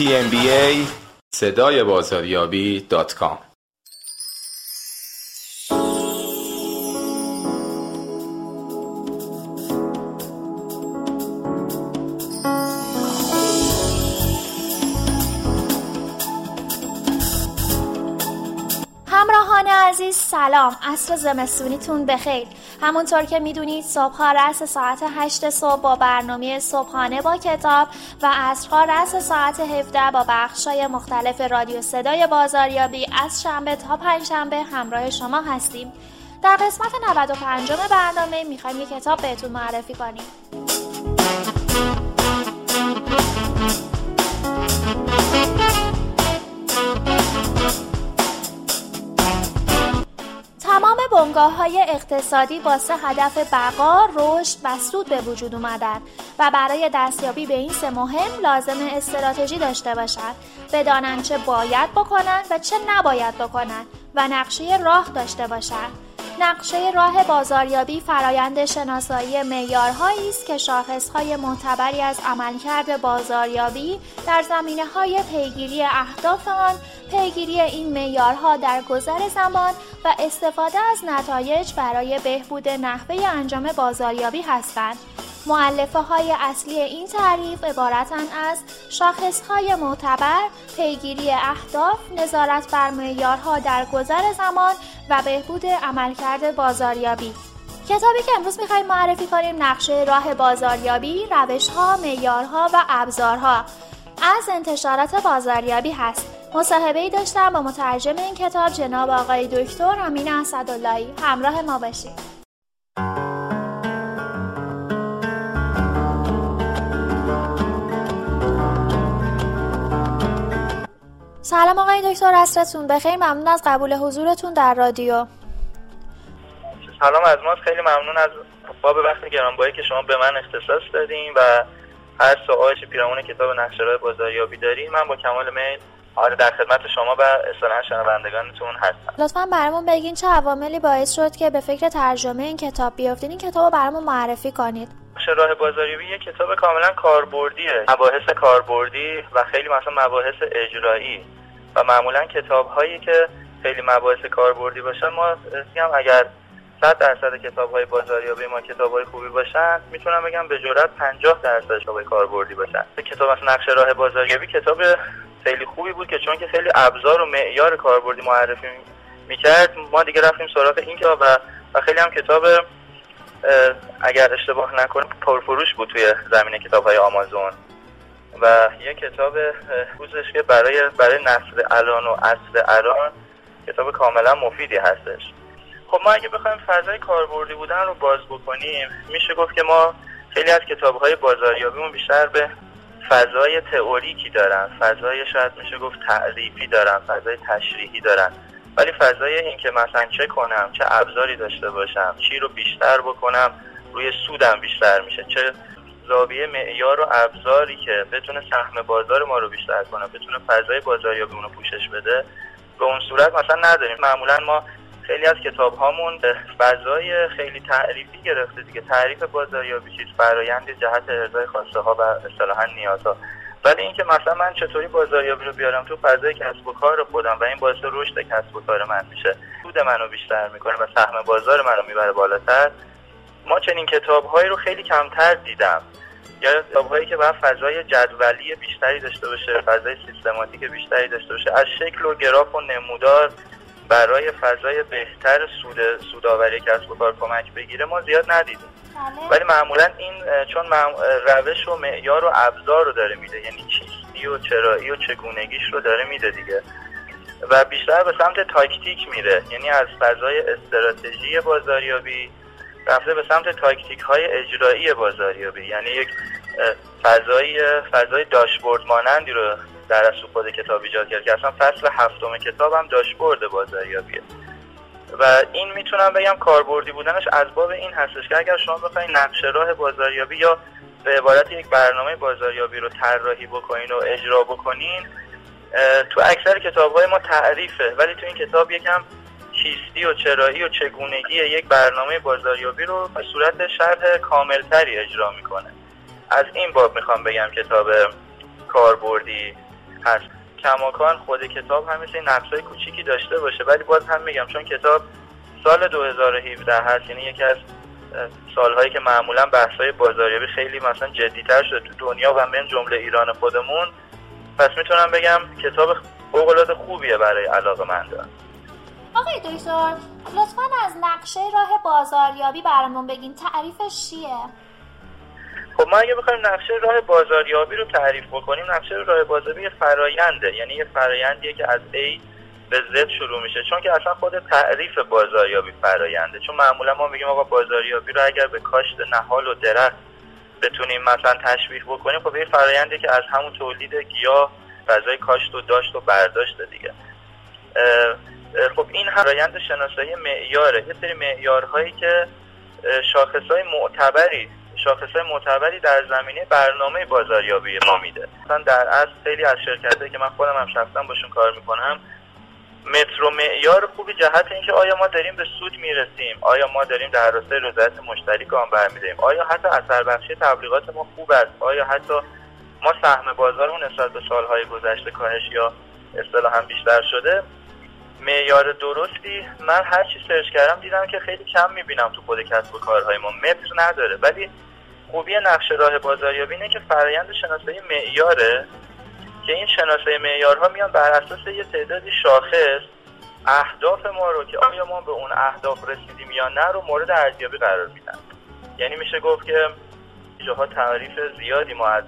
tmba صدای بازاریابی سلام عصر زمستونیتون بخیر. همونطور که می‌دونید صبحها رس ساعت 8 صبح با برنامه صبحانه با کتاب و عصرها رس ساعت 17 با بخشای مختلف رادیو صدای بازاریابی از شنبه تا پنجشنبه همراه شما هستیم. در قسمت 95 برنامه می‌خوایم یک کتاب بهتون معرفی کنیم. بنگاه های اقتصادی با سه هدف بقا، رشد و سود به وجود اومدن و برای دستیابی به این سه مهم لازم استراتژی داشته باشند بدانند چه باید بکنند و چه نباید بکنند و نقشه راه داشته باشند نقشه راه بازاریابی فرایند شناسایی معیارهایی است که شاخصهای معتبری از عملکرد بازاریابی در زمینه های پیگیری اهداف آن پیگیری این معیارها در گذر زمان و استفاده از نتایج برای بهبود نحوه انجام بازاریابی هستند. معلفه های اصلی این تعریف عبارتند از شاخص های معتبر، پیگیری اهداف، نظارت بر معیارها در گذر زمان و بهبود عملکرد بازاریابی. کتابی که امروز می‌خوایم معرفی کنیم نقشه راه بازاریابی، روشها، معیارها و ابزارها از انتشارات بازاریابی هست. مصاحبه داشتم با مترجم این کتاب جناب آقای دکتر امین اسداللهی همراه ما باشید. سلام آقای دکتر عصرتون بخیر ممنون از قبول حضورتون در رادیو. سلام از ماست خیلی ممنون از باب وقت گرانبایی که شما به من اختصاص دادین و هر سوالش پیرامون کتاب نقشه بازاریابی دارین من با کمال میل آره در خدمت شما و اصطلاحا شنوندگانتون هستم. لطفا برامون بگین چه عواملی باعث شد که به فکر ترجمه این کتاب بیافتین این کتاب رو برامون معرفی کنید. راه بازاریابی یه کتاب کاملا کاربردیه. مباحث کاربردی و خیلی مثلا مباحث اجرایی. و معمولا کتاب هایی که خیلی مباحث کاربردی باشن ما هم اگر 100 درصد کتاب های بازاریابی ما کتاب های خوبی باشن می‌تونم بگم به جرات 50 درصد کتاب کاربردی باشن. کتاب از نقشه راه بازاریابی کتاب خیلی خوبی بود که چون که خیلی ابزار و معیار کاربردی معرفی می‌کرد ما دیگه رفتیم سراغ این کتاب و, و خیلی هم کتاب اگر اشتباه نکنم پرفروش بود توی زمینه کتاب های آمازون. و یه کتاب خوزش که برای برای نسل الان و اصل الان کتاب کاملا مفیدی هستش. خب ما اگه بخوایم فضای کاربردی بودن رو باز بکنیم میشه گفت که ما خیلی از کتاب های بازاریابیمون بیشتر به فضای تئوریکی دارن. فضای شاید میشه گفت تعریفی دارن فضای تشریحی دارن. ولی فضای اینکه مثلا چه کنم چه ابزاری داشته باشم چی رو بیشتر بکنم روی سودم بیشتر میشه. چه زاویه معیار و ابزاری که بتونه سهم بازار ما رو بیشتر کنه بتونه فضای بازاریابی رو پوشش بده به اون صورت مثلا نداریم. معمولا ما خیلی از کتاب هامون فضای خیلی تعریفی گرفته دیگه. تعریف بازاریابی چیز فرایند جهت ارزای خواسته ها و اصطلاحا نیازها. ولی اینکه مثلا من چطوری بازاریابی رو بیارم تو فضای کسب و کار خودم و این باعث رشد کسب و کار من میشه سود منو بیشتر می‌کنه و سهم بازار منو می‌بره بالاتر ما چنین کتابهایی رو خیلی کمتر دیدم. یا کتابهایی که باید فضای جدولی بیشتری داشته باشه فضای سیستماتیک بیشتری داشته باشه. از شکل و گراف و نمودار برای فضای بهتر سود سوداوری کسب و کار کمک بگیره ما زیاد ندیدیم. بله. ولی معمولا این چون روش و معیار و ابزار رو داره میده یعنی چیستی و چرایی و چگونگیش رو داره میده دیگه. و بیشتر به سمت تاکتیک میره یعنی از فضای استراتژی بازاریابی رفته به سمت تاکتیک های اجرایی بازاریابی. یعنی یک فضای فضای داشبورد مانندی رو در از خود کتاب ایجاد کرد که اصلا فصل هفتم کتاب هم داشبورد بازاریابیه و این می‌تونم بگم کاربردی بودنش از باب این هستش که اگر شما بخواید نقشه راه بازاریابی یا به عبارت یک برنامه بازاریابی رو طراحی بکنین و اجرا بکنین تو اکثر کتاب های ما تعریفه. ولی تو این کتاب یکم چیستی و چرایی و چگونگی یک برنامه بازاریابی رو به صورت شرح کاملتری اجرا می‌کنه. از این باب می‌خوام بگم کتاب کاربردی هست. کماکان خود کتاب هم مثل نقصای کوچیکی داشته باشه ولی باز هم میگم چون کتاب سال 2017 هست یعنی یکی از سالهایی که معمولا بحث‌های بازاریابی خیلی مثلا جدیتر شده تو دنیا و من جمله ایران خودمون. پس می‌تونم بگم کتاب فوق‌العاده خوبیه برای علاقه مندان آقای دکتر لطفا از نقشه راه بازاریابی برامون بگین تعریفش چیه؟ خب ما اگه بخوایم نقشه راه بازاریابی رو تعریف بکنیم نقشه راه بازاریابی فراینده یعنی یه فرایندیه که از A به زد شروع میشه چون که اصلا خود تعریف بازاریابی فراینده چون معمولا ما میگیم آقا بازاریابی رو اگر به کاشت نهال و درخت بتونیم مثلا تشبیه بکنیم خب یه فرایندی که از همون تولید گیاه فضای کاشت و داشت و برداشت دیگه خب این فرایند شناسایی معیاره. یه سری معیارهایی که شاخصهای معتبری شاخصهای معتبری در زمینه برنامه بازاریابی ما میده. مثلا در اصل خیلی از شرکتهایی که من خودم هم شخصا باشون کار می‌کنم مترو معیار خوبی جهت اینکه آیا ما داریم به سود می‌رسیم؟ آیا ما داریم در راستای رضایت مشتری گام برمیداریم؟ آیا حتی اثر بخشی تبلیغات ما خوب است؟ آیا حتی ما سهم بازارمون نسبت به سالهای گذشته کاهش یا اصطلاحا بیشتر شده؟ معیار درستی من هر چی سرچ کردم دیدم که خیلی کم می‌بینم تو خود کسب و کارهای ما. متر نداره. ولی خوبی نقشه راه بازاریابی اینه که فرایند شناسایی معیاره که این شناسایی معیارها میان بر اساس یه تعدادی شاخص اهداف ما رو که آیا ما به اون اهداف رسیدیم یا نه رو مورد ارزیابی قرار میدن. یعنی میشه گفت که جاها تعریف زیادی ما از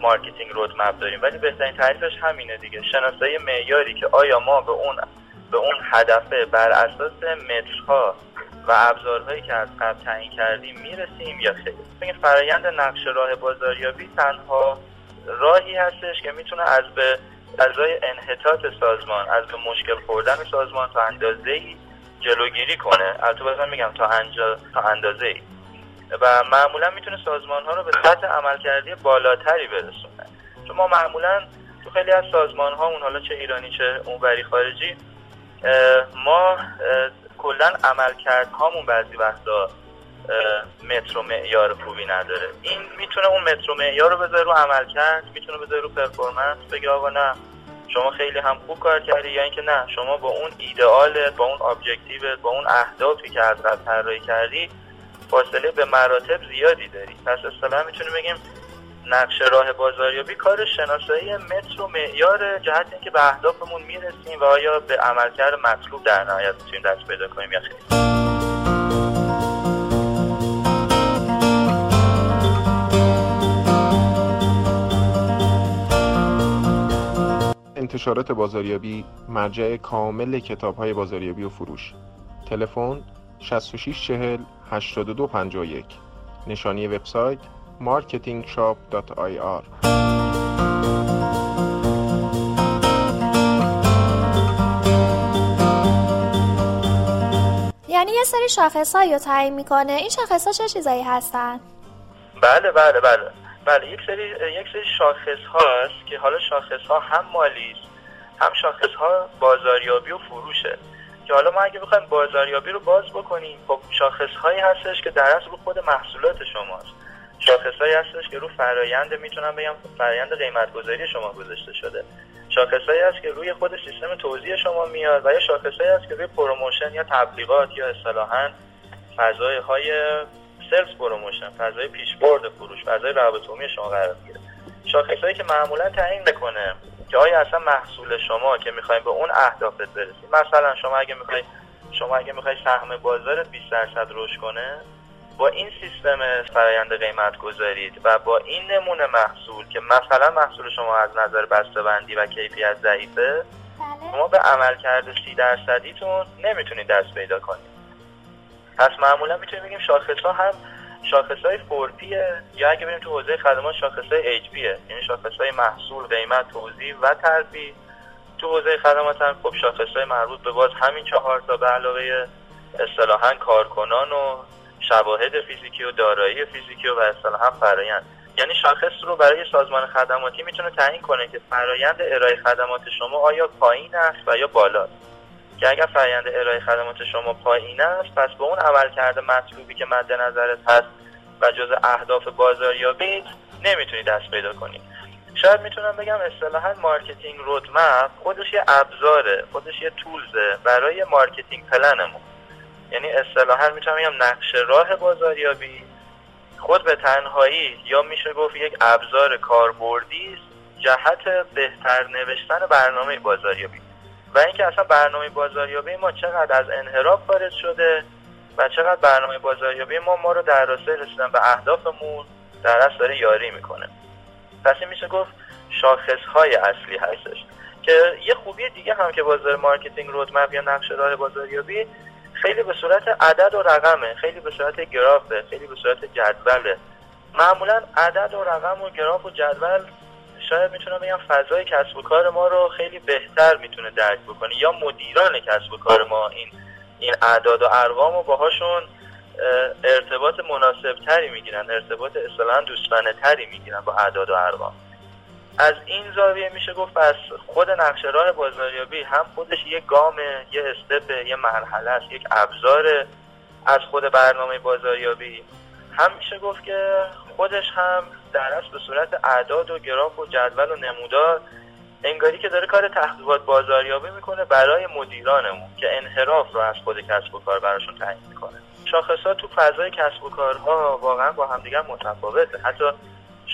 marketing roadmap داریم ولی بهترین تعریفش همینه دیگه. شناسایی معیاری که آیا ما به اون به اون هدفه بر اساس مترها و ابزارهایی که از قبل تعیین کردیم می‌رسیم یا خیر؟ این فرایند نقشه راه بازاریابی تنها راهی هستش که می‌تونه از به ازای انحطاط سازمان از به مشکل خوردن سازمان تا اندازه ای جلوگیری کنه. البته بازم میگم تا انجا تا اندازه ای و معمولا می‌تونه سازمان ها رو به سطح عملکردی بالاتری برسونه. چون ما معمولا تو خیلی از سازمان ها اون حالا چه ایرانی چه اونوری خارجی ما کلا عمل کرد هامون بعضی وقتا متر و معیار خوبی نداره. این می‌تونه اون متر و معیار رو بذاره رو عمل کرد می‌تونه بذاره رو پرفورمنس بگه آقا نه شما خیلی هم خوب کار کردی یا اینکه نه شما با اون ایدئالت با اون ابجکتیوت با اون اهدافی که از قبل طراحی کردی فاصله به مراتب زیادی داری. پس اصطلاحا می‌تونیم بگیم نقش راه بازاریابی کار شناسایی متر و معیار جهت اینکه به اهدافمون می‌رسیم و آیا به عملکرد مطلوب در نهایت می‌تونیم دست پیدا کنیم یا خیر. انتشارات بازاریابی مرجع کامل کتاب های بازاریابی و فروش. تلفن 6640 8251 نشانی وبسایت marketingshop.ir یعنی یه سری شاخص رو تعیین می‌کنه. این شاخص ها چه چیزایی هستن؟ بله بله بله. بله یک سری یک سری شاخص هاست که حالا شاخص ها هم مالی است هم شاخص ها بازاریابی و فروشه. که حالا ما اگه بخوایم بازاریابی رو باز بکنیم خب شاخص هایی هستش که در اصل رو خود محصولات شماست. شاخصهایی هستش که رو فرایند می‌تونم بگم فرایند قیمت گذاری شما گذاشته شده. شاخصهایی هست که روی خود سیستم توزیع شما میاد و یا شاخصهایی هست که روی promotion یا تبلیغات یا اصطلاحا فضای های sales promotion فضای پیشبرد فروش فضای روابط شما قرار می‌گیره. شاخصهایی که معمولا تعیین می‌کنه که آیا اصلا محصول شما که می‌خوایم به اون اهدافت برسید مثلا شما اگه می‌خوای شما اگه می‌خوای سهم بازارت 20 درصد رشد کنه با این سیستم فرایند قیمت گذاریت و با این نمونه محصول که مثلا محصول شما از نظر بسته‌بندی و کیفیت ضعیفه بله. شما به عملکرد سی درصدیتون نمی‌تونید دست پیدا کنید پس معمولا می‌تونیم بگیم شاخص ها هم شاخص های فورپیه یا اگه بریم تو حوزه خدمات شاخص های اچ یعنی شاخص های محصول قیمت توضیح و ترفیع تو حوزه خدمات هم خب شاخص های مربوط به باز همین چهار تا به علاوه اصطلاحا کارکنان و شواهد فیزیکی و دارایی فیزیکی و اصطلاحا فرایند. یعنی شاخص رو برای سازمان خدماتی می‌تونه تعیین کنه که فرایند ارائه خدمات شما آیا پایین است و یا بالاست. که اگر فرایند ارائه خدمات شما پایین است پس به اون عملکرد مطلوبی که مد نظرت هست و جز اهداف بازاریابی نمی‌تونید دست پیدا کنید شاید می‌تونم بگم اصطلاحا marketing roadmap خودش یه ابزاره خودش یه tools ه برای marketing plan مون یعنی اصطلاحا می‌تونم بگم نقشه راه بازاریابی. خود به تنهایی یا میشه گفت یک ابزار کاربردی است جهت بهتر نوشتن برنامه بازاریابی. و اینکه اصلا برنامه بازاریابی ما چقدر از انحراف خارج شده و چقدر برنامه بازاریابی ما ما رو در راستای رسیدن به اهدافمون در اصل داره یاری می‌کنه. پس این میشه گفت شاخص های اصلی هستش. که یه خوبی دیگه هم که بازار marketing roadmap یا نقشه راه بازاریابی خیلی به صورت عدد و رقمه خیلی به صورت گرافه خیلی به صورت جدوله. معمولا عدد و رقم و گراف و جدول شاید می‌تونم بگم فضای کسب و کار ما رو خیلی بهتر می‌تونه درک بکنه یا مدیران کسب و کار ما این این اعداد و ارقام و باهاشون ارتباط مناسب تری می‌گیرن ارتباط اصطلاحا دوستانه تری می‌گیرن با اعداد و ارقام. از این زاویه میشه گفت پس خود نقشه راه بازاریابی هم خودش یه گام یه استپ یه مرحله است یک ابزار از خود برنامه بازاریابی. هم میشه گفت که خودش هم در اصل به صورت اعداد و گراف و جدول و نمودار انگاری که داره کار تحقیقات بازاریابی می‌کنه برای مدیرانمون که انحراف رو از خود کسب و کار براشون تعیین می‌کنه. شاخصات تو فضای کسب و کارها واقعا با همدیگر متفاوته. حتی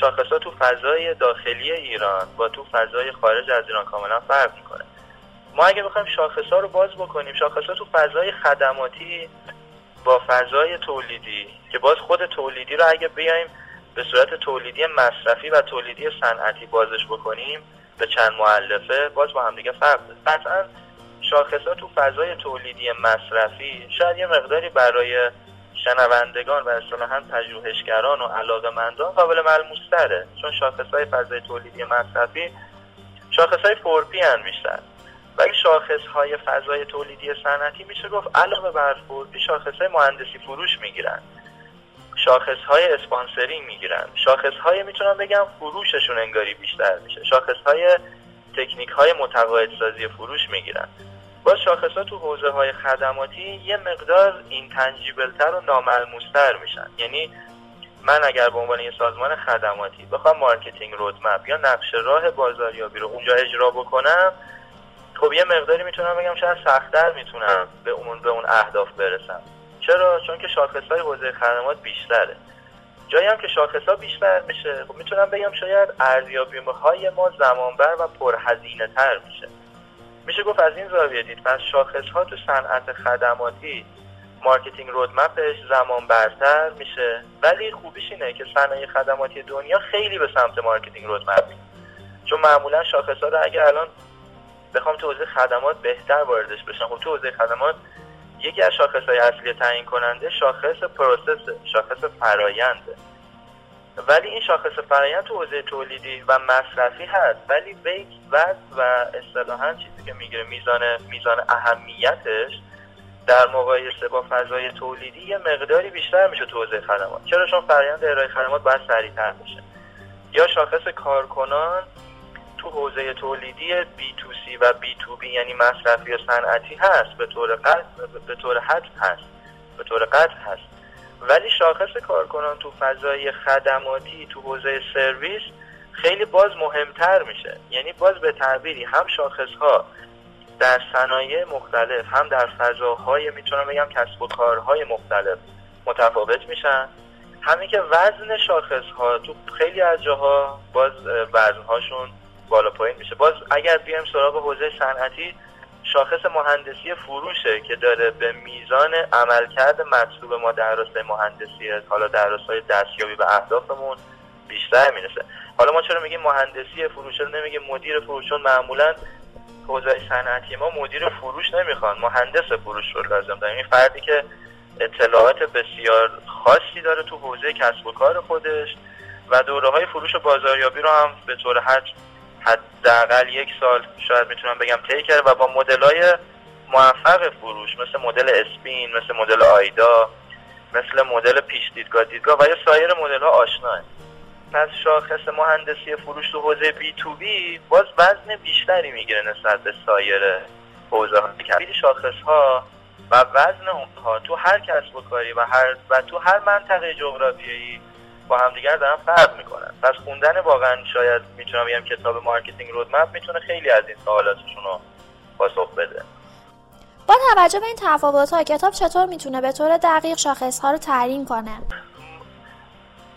شاخصات تو فضای داخلی ایران با تو فضای خارج از ایران کاملا فرق می‌کنه. ما اگه بخوایم شاخص رو باز بکنیم شاخص تو فضای خدماتی با فضای تولیدی که باز خود تولیدی رو اگه بیایم به صورت تولیدی مصرفی و تولیدی صنعتی بازش بکنیم به چند معلفه باز با همدیگه فرق داره. قطعا شاخصات تو فضای تولیدی مصرفی شاید یه مقداری برای شنوندگان و اصطلاحا پژوهشگران و علاقمندان قابل ملموستره. چون شاخص های فضای تولیدی مصرفی شاخص های four P هن بیشتر. ولی شاخص های فضای تولیدی صنعتی میشه گفت علاوه بر four P شاخص های مهندسی فروش می‌گیرن. شاخص های اسپانسری می‌گیرن. شاخص های می‌تونم بگم فروششون انگاری بیشتر میشه. شاخص های تکنیک های متقاعد فروش می‌گیرن. با شاخص ها تو حوزه های خدماتی یه مقدار intangible تر و ناملموستر میشن. یعنی من اگر به عنوان یه سازمان خدماتی بخوام marketing roadmap یا نقشه راه بازاریابی رو اونجا اجرا بکنم خب یه مقداری می‌تونم بگم شاید سختتر می‌تونم به اون به اون اهداف برسم. چرا؟ چون که شاخص های حوزه خدمات بیشتره. جایی هم که شاخص ها بیشتر میشه خب می‌تونم بگم شاید ارزیابی های ما زمانبر و پرهزینه تر میشه. میشه گفت از این زاویه دید. پس شاخص ها تو صنعت خدماتی marketing roadmap ش زمان برتر میشه. ولی خوبیش اینه که صنایع خدماتی دنیا خیلی به سمت marketing roadmap. چون معمولا شاخص ها رو اگر الان بخوام تو حوزه خدمات بهتر واردش بشم خب تو حوزه خدمات یکی از شاخص های اصلی تعیین کننده شاخص process شاخص فراینده ولی این شاخص فرایند تو حوزه تولیدی و مصرفی هست. ولی ویک وزن و اصطلاحا چیزی که می‌گیره میزان میزان اهمیتش در مقایسه با فضای تولیدی یه مقداری بیشتر میشه تو حوزه خدمات. چرا؟ چون فرایند ارائه خدمات باید سریعتر بشه یا شاخص کارکنان تو حوزه تولیدی B2C و B2B یعنی مصرفی و صنعتی هست به طور قطع به طور حد هست به طور قطع هست. ولی شاخص کارکنان تو فضای خدماتی تو حوزه سرویس خیلی باز مهمتر میشه. یعنی باز به تعبیری هم شاخص ها در صنایع مختلف هم در فضاهای می‌تونم بگم کسب و کارهای مختلف متفاوت میشن. همین که وزن شاخص ها تو خیلی از جاها باز وزن هاشون بالا پایین میشه. باز اگر بیایم سراغ حوزه صنعتی شاخص مهندسی فروشه که داره به میزان عملکرد مطلوب ما در راستای مهندسی حالا در راستای دستیابی به اهدافمون بیشتر می‌رسه. حالا ما چرا میگیم مهندسی فروش؟ نمیگیم مدیر فروش؟ چون معمولا حوزه صنعتی ما مدیر فروش نمی‌خوان. مهندس فروش رو لازم داریم. این فردی که اطلاعات بسیار خاصی داره تو حوزه کسب و کار خودش و دوره های فروش و بازاریابی رو هم به طور حد حداقل یک سال شاید می‌تونم بگم طی کرده و با مدل های موفق فروش مثل مدل اسپین مثل مدل آیدا مثل مدل پیش دیدگاه دیدگاه و یا سایر مدل ها آشناه پس شاخص مهندسی فروش تو حوزه بی تو بی باز وزن بیشتری می‌گیره نسبت به سایر حوزه ها شاخص ها و وزن اونها تو هر کسب و کاری و هر و تو هر منطقه جغرافیایی با همدیگر دارن فرق می‌کنن. پس خوندن واقعا شاید می‌تونم بگم کتاب marketing roadmap می‌تونه خیلی از این سوالاتشون رو پاسخ بده. با توجه به این تفاوت ها کتاب چطور می‌تونه به طور دقیق شاخص ها رو تعیین کنه؟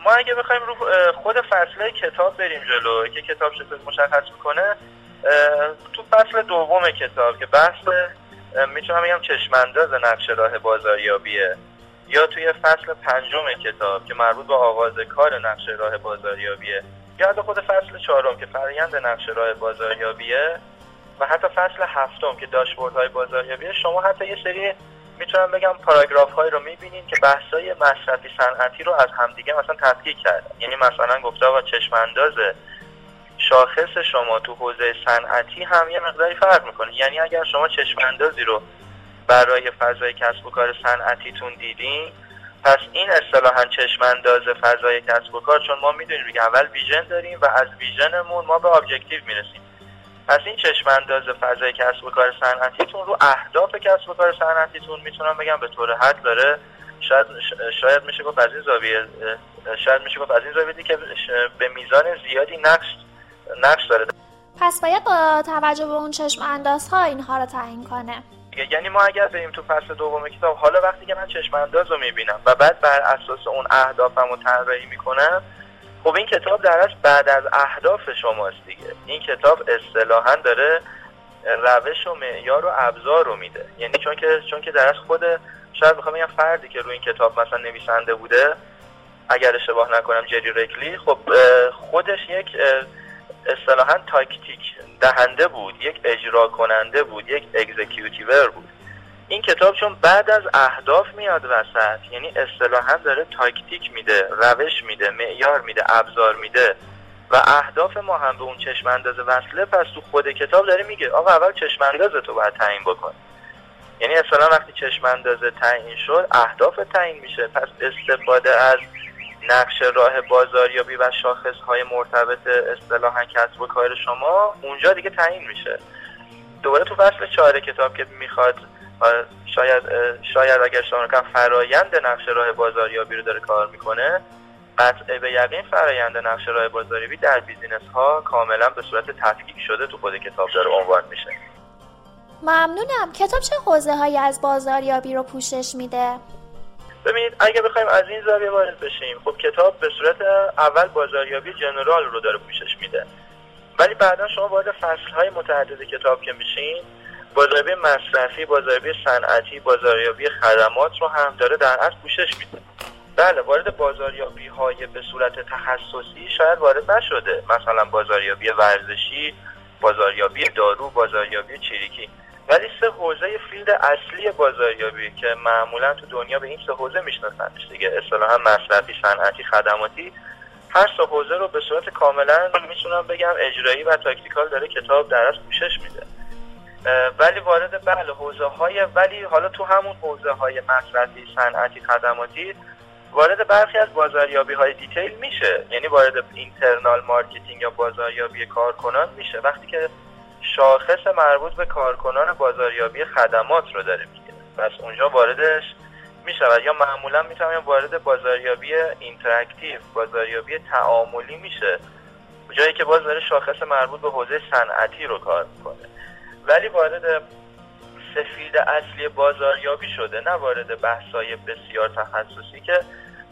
ما اگه بخوایم رو خود فصله کتاب بریم جلو که کتاب چطور مشخص می‌کنه تو فصل دوم کتاب که بحث می‌تونم بگم چشمانداز نقش راه بازاریابیه. یا توی فصل پنجم کتاب که مربوط به آغاز کار نقش راه بازاریابیه یا حتی خود فصل چهارم که فرایند نقش راه بازاریابیه و حتی فصل هفتم که داشبورد های بازاریابیه شما حتی یه سری می‌تونم بگم پاراگراف های رو می‌بینید که بحثای مصرفی صنعتی رو از همدیگه مثلا تفکیک کردن. یعنی مثلا گفته آقا چشم انداز شاخص شما تو حوزه صنعتی هم یه مقداری فرق می‌کنه. یعنی اگر شما چشم اندازی رو برای فضای کسب و کار صنعتیتون دیدین پس این اصطلاحا چشم انداز فضای کسب و کار چون ما می‌دونیم که اول vision داریم و از vision مون ما به objective می‌رسیم. پس این چشم انداز فضای کسب و کار صنعتیتون رو اهداف کسب و کار صنعتیتون می‌تونم بگم به طور حد داره. شاید شاید میشه گفت از این زاویه شاید میشه گفت از این زاویه که به میزان زیادی نقش نقش داره. پس باید با توجه به اون چشم اندازها اینها رو تعیین کنه. یعنی ما اگر بریم تو فصل دوم کتاب حالا وقتی که من چشم انداز رو می‌بینم و بعد بر اساس اون اهدافم رو طراحی می‌کنم خب این کتاب در بعد از اهداف شماست دیگه. این کتاب اصطلاحا داره روش و معیار و ابزار رو میده. یعنی چون که چون که درش خود شاید بخوام بگم فردی که روی این کتاب مثلا نویسنده بوده اگر اشتباه نکنم جری رکلی خب خودش یک اصطلاحا تاکتیک دهنده بود یک اجرا کننده بود یک executive بود. این کتاب چون بعد از اهداف میاد وسط یعنی اصطلاحا داره تاکتیک میده روش میده معیار میده ابزار میده و اهداف ما هم به اون چشم انداز وصله پس تو خود کتاب داره میگه آقا اول چشم انداز تو باید تعیین بکن. یعنی اصلا وقتی چشم اندازه تعیین شد اهداف تعیین میشه پس استفاده از نقش راه بازاریابی و شاخص های مرتبط اصطلاحا کسب و کار شما اونجا دیگه تعیین میشه. دوباره تو فصل چهار کتاب که می‌خواد شاید شاید اگر شما کم فرایند نقش راه بازاریابی رو داره کار می‌کنه قطع به یقین فرایند نقش راه بازاریابی در بیزینس ها کاملا به صورت تفکیک شده تو خود کتاب داره عنوان میشه. ممنونم. کتاب چه حوزه هایی از بازاریابی رو پوشش میده؟ ببینید اگه بخوایم از این زاویه وارد بشیم خب کتاب به صورت اول بازاریابی جنرال رو داره پوشش میده. ولی بعدا شما وارد فصل های متعدد کتاب که میشین بازاریابی مصرفی بازاریابی صنعتی بازاریابی خدمات رو هم داره در اصل پوشش میده. بله وارد بازاریابی های به صورت تخصصی شاید وارد نشده. مثلا بازاریابی ورزشی بازاریابی دارو بازاریابی چریکی. ولی سه حوزه field اصلی بازاریابی که معمولا تو دنیا به این سه حوزه میشناسنش دیگه. اصطلاحا مصرفی صنعتی خدماتی. هر سه حوزه رو به صورت کاملا می‌تونم بگم اجرایی و tactical داره کتاب درس پوشش میده. ولی وارد بله حوزه های ولی حالا تو همون حوزه های مصرفی صنعتی خدماتی وارد برخی از بازاریابی های detail میشه. یعنی وارد internal marketing یا بازاریابی کارکنان میشه. وقتی که شاخص مربوط به کارکنان بازاریابی خدمات رو داره میگه. پس اونجا واردش می‌شود یا معمولا می‌تونم وارد بازاریابی interactive بازاریابی تعاملی میشه. جایی که باز داره شاخص مربوط به حوزه صنعتی رو کار می‌کنه. ولی وارد سه field اصلی بازاریابی شده نه وارد بحثای بسیار تخصصی که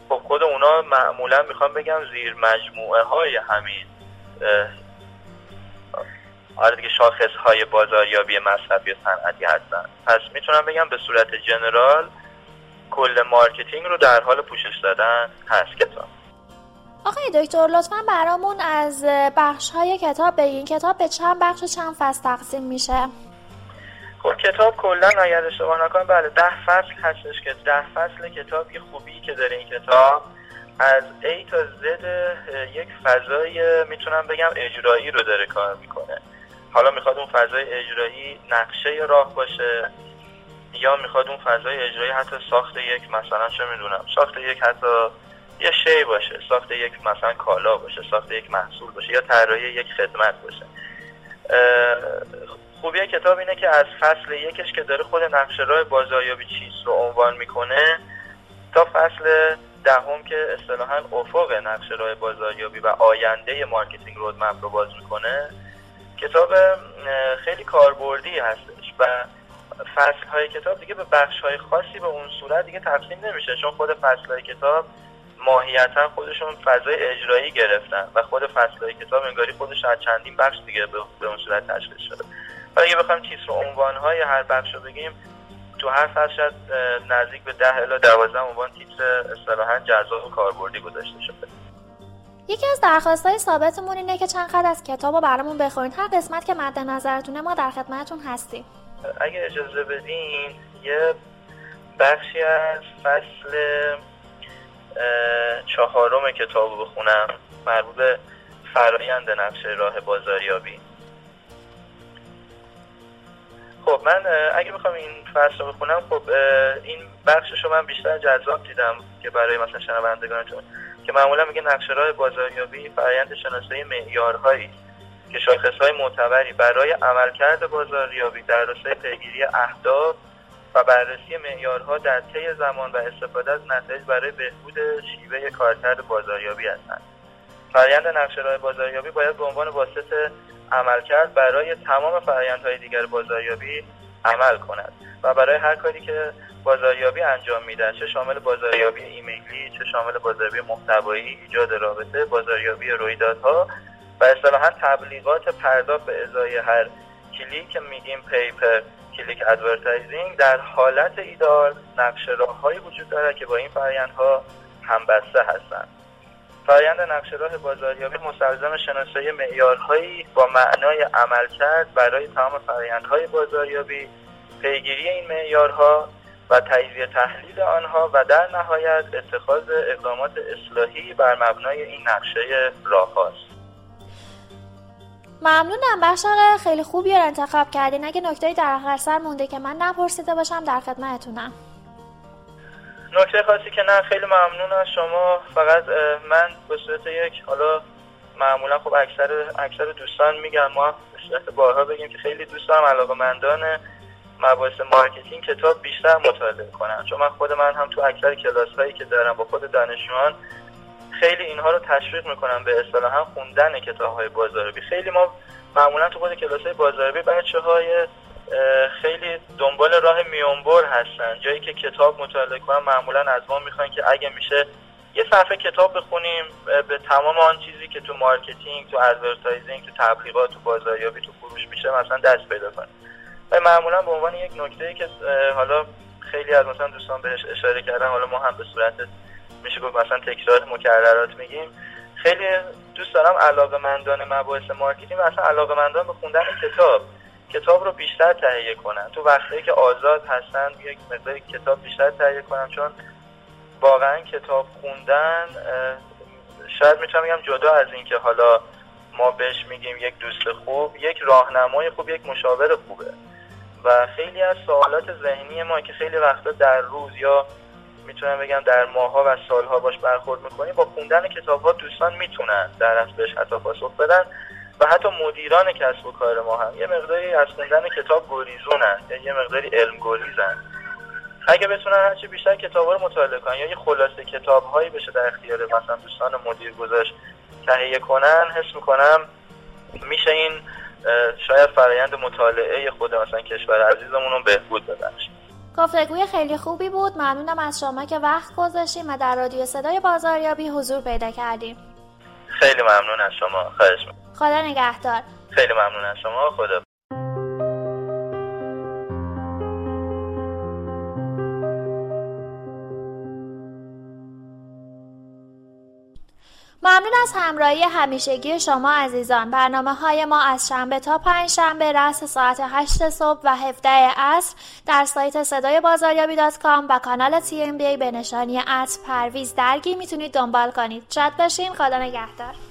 خب خود اونا معمولا می‌خوام بگم زیر مجموعه های همین آره دیگه شاخص های بازاریابی مصرفی و صنعتی هستن. پس می‌تونم بگم به صورت general کل marketing رو در حال پوشش دادن هست کتاب. آقای دکتر لطفا برامون از بخش های کتاب بگین. کتاب به چند بخش و چند فصل تقسیم میشه؟ خب کتاب کلا اگر اشتباه نکنم بله ده فصل هستش که ده فصل کتاب یه خوبی که داره این کتاب. از A تا Z یک فضای می‌تونم بگم اجرایی رو داره کار می‌کنه. حالا می‌خواد اون فضای اجرایی نقشه راه باشه یا می‌خواد اون فضای اجرایی حتی ساخت یک مثلا چه می‌دونم ساخت یک حتی یه شی باشه ساخت یک مثلا کالا باشه ساخت یک محصول باشه یا طراحی یک خدمت باشه. خوبی کتاب اینه که از فصل یکش که داره خود نقشه راه بازاریابی چیست رو عنوان می‌کنه تا فصل دهم که اصطلاحا افق نقشه راه بازاریابی و آینده marketing roadmap رو باز می‌کنه. کتاب خیلی کاربردی هستش و فصل های کتاب دیگه به بخش های خاصی به اون صورت دیگه تقسیم نمیشه چون خود فصل های کتاب ماهیتا خودشون فضای اجرایی گرفتن و خود فصل های کتاب انگاری خودش از چندین بخش دیگه به اون صورت تشکیل شده. ولی اگه بخوایم تیتر و عنوان های هر بخش رو بگیم تو هر فصل شاید نزدیک به ده الا دوازده عنوان تیتر اصطلاحا جذاب و کاربردی گذاشته شده. یکی از درخواست های ثابتمون اینه که چند خط از کتاب رو برامون بخورین هر قسمت که مد نظرتونه ما در خدمتتون هستیم. اگه اجازه بدین یه بخشی از فصل چهارم کتاب رو بخونم. مربوط فرایند نقشه راه بازاریابی. خب من اگه بخوام این فصل رو بخونم خب این بخشش رو من بیشتر جذاب دیدم که برای مثلا شنوندگانتون که معمولا میگه نقشه راه بازاریابی فرایند شناسایی معیارهایی که شاخصهای معتبری برای عملکرد بازاریابی در راستای پیگیری اهداف و بررسی معیارها در طی زمان و استفاده از نتایج برای بهبود شیوه کارکرد بازاریابی هستند. فرایند نقشه راه بازاریابی باید به عنوان واسط عملکرد برای تمام فرایندهای دیگر بازاریابی عمل کند و برای هر کاری که بازاریابی انجام میده چه شامل بازاریابی ایمیلی چه شامل بازاریابی محتوایی ایجاد رابطه بازاریابی رویدادها و اصطلاحا تبلیغات پرداخت به ازای هر کلیک میگیم pay per click advertising در حالت ایدئال نقشه راههایی وجود دارد که با این فرایندها همبسته هستند. فرایند نقشه راه بازاریابی مستلزم شناسایی معیارهایی با معنای عملکرد برای تمام فرایندهای بازاریابی پیگیری این معیارها و تجزیه تحلیل آنها و در نهایت اتخاذ اقدامات اصلاحی بر مبنای این نقشه راه هاست. ممنونم بخش خیلی خوبی رو انتخاب کردین. اگه نکتهی در آخر سر مونده که من نپرسیده باشم در خدمتتونم. نکته خاصی که نه خیلی ممنون از شما. فقط من به صورت یک حالا معمولا خب اکثر اکثر دوستان میگن ما به بارها بگیم که خیلی دوستان علاقه مندان مباحث مارکتینگ کتاب بیشتر مطالعه کنن چون من خود من هم تو اکثر کلاس هایی که دارم با خود دانشجویان خیلی اینها رو تشویق می‌کنم به اصطلاحا خوندن کتاب های بازاریابی. خیلی ما معمولا تو خود کلاس های بازاریابی بچه های خیلی دنبال راه میونبر هستن. جایی که کتاب مطالعه کنن معمولا از ما می‌خوان که اگه میشه یه صفحه کتاب بخونیم به تمام آن چیزی که تو مارکتینگ تو advertising تو تبلیغات تو بازاریابی تو فروش میشه مثلا دست پیدا کنیم. و معمولا به عنوان یک نکته که حالا خیلی از مثلا دوستان بهش اشاره کردن حالا ما هم به صورت میشه گفت مثلا تکرار مکررات میگیم. خیلی دوست دارم علاقه مندان مباحث مارکتینگ و علاقه مندان به خوندن کتاب. کتاب رو بیشتر تهیه کنن. تو وقتی که آزاد هستن یک مقدار کتاب بیشتر تهیه کنن. چون واقعا کتاب خوندن شاید می‌تونم بگم جدا از اینکه حالا ما بهش میگیم یک دوست خوب یک راهنمای خوب یک مشاور خوبه. و خیلی از سوالات ذهنی ما که خیلی وقتا در روز یا می‌تونم بگم در ماها و سالها باش برخورد می‌کنیم با خوندن کتاب ها دوستان می‌تونن در اصل بهش حتی پاسخ بدن. و حتی مدیران کسب و کار ما هم. یه مقداری از خوندن کتاب گریزونن یا یه مقداری علم گریزن. اگه بتونن هرچی بیشتر کتاب رو مطالعه کنن یا یه خلاصه کتاب هایی بشه در اختیار مثلا دوستان مدیر گذاشت تهیه کنن حس می‌کنم میشه این شاید فرایند مطالعه خود مثلا کشور عزیزمون رو بهبود ببخش گفتگوی خیلی خوبی بود. ممنونم از شما که وقت گذاشتیم و در رادیو صدای بازاریابی حضور پیدا کردیم. خیلی ممنون از شما. خواهش خدا نگهدار. خیلی ممنون از شما خدا ممنون از همراهی همیشگی شما عزیزان. برنامه های ما از شنبه تا پنج شنبه رأس ساعت 8 صبح و 17 عصر در سایت صدای بازاریابی dot com و کانال TMB به نشانی at پرویز درگی می‌تونید دنبال کنید. شاد باشین. خدا نگهدار.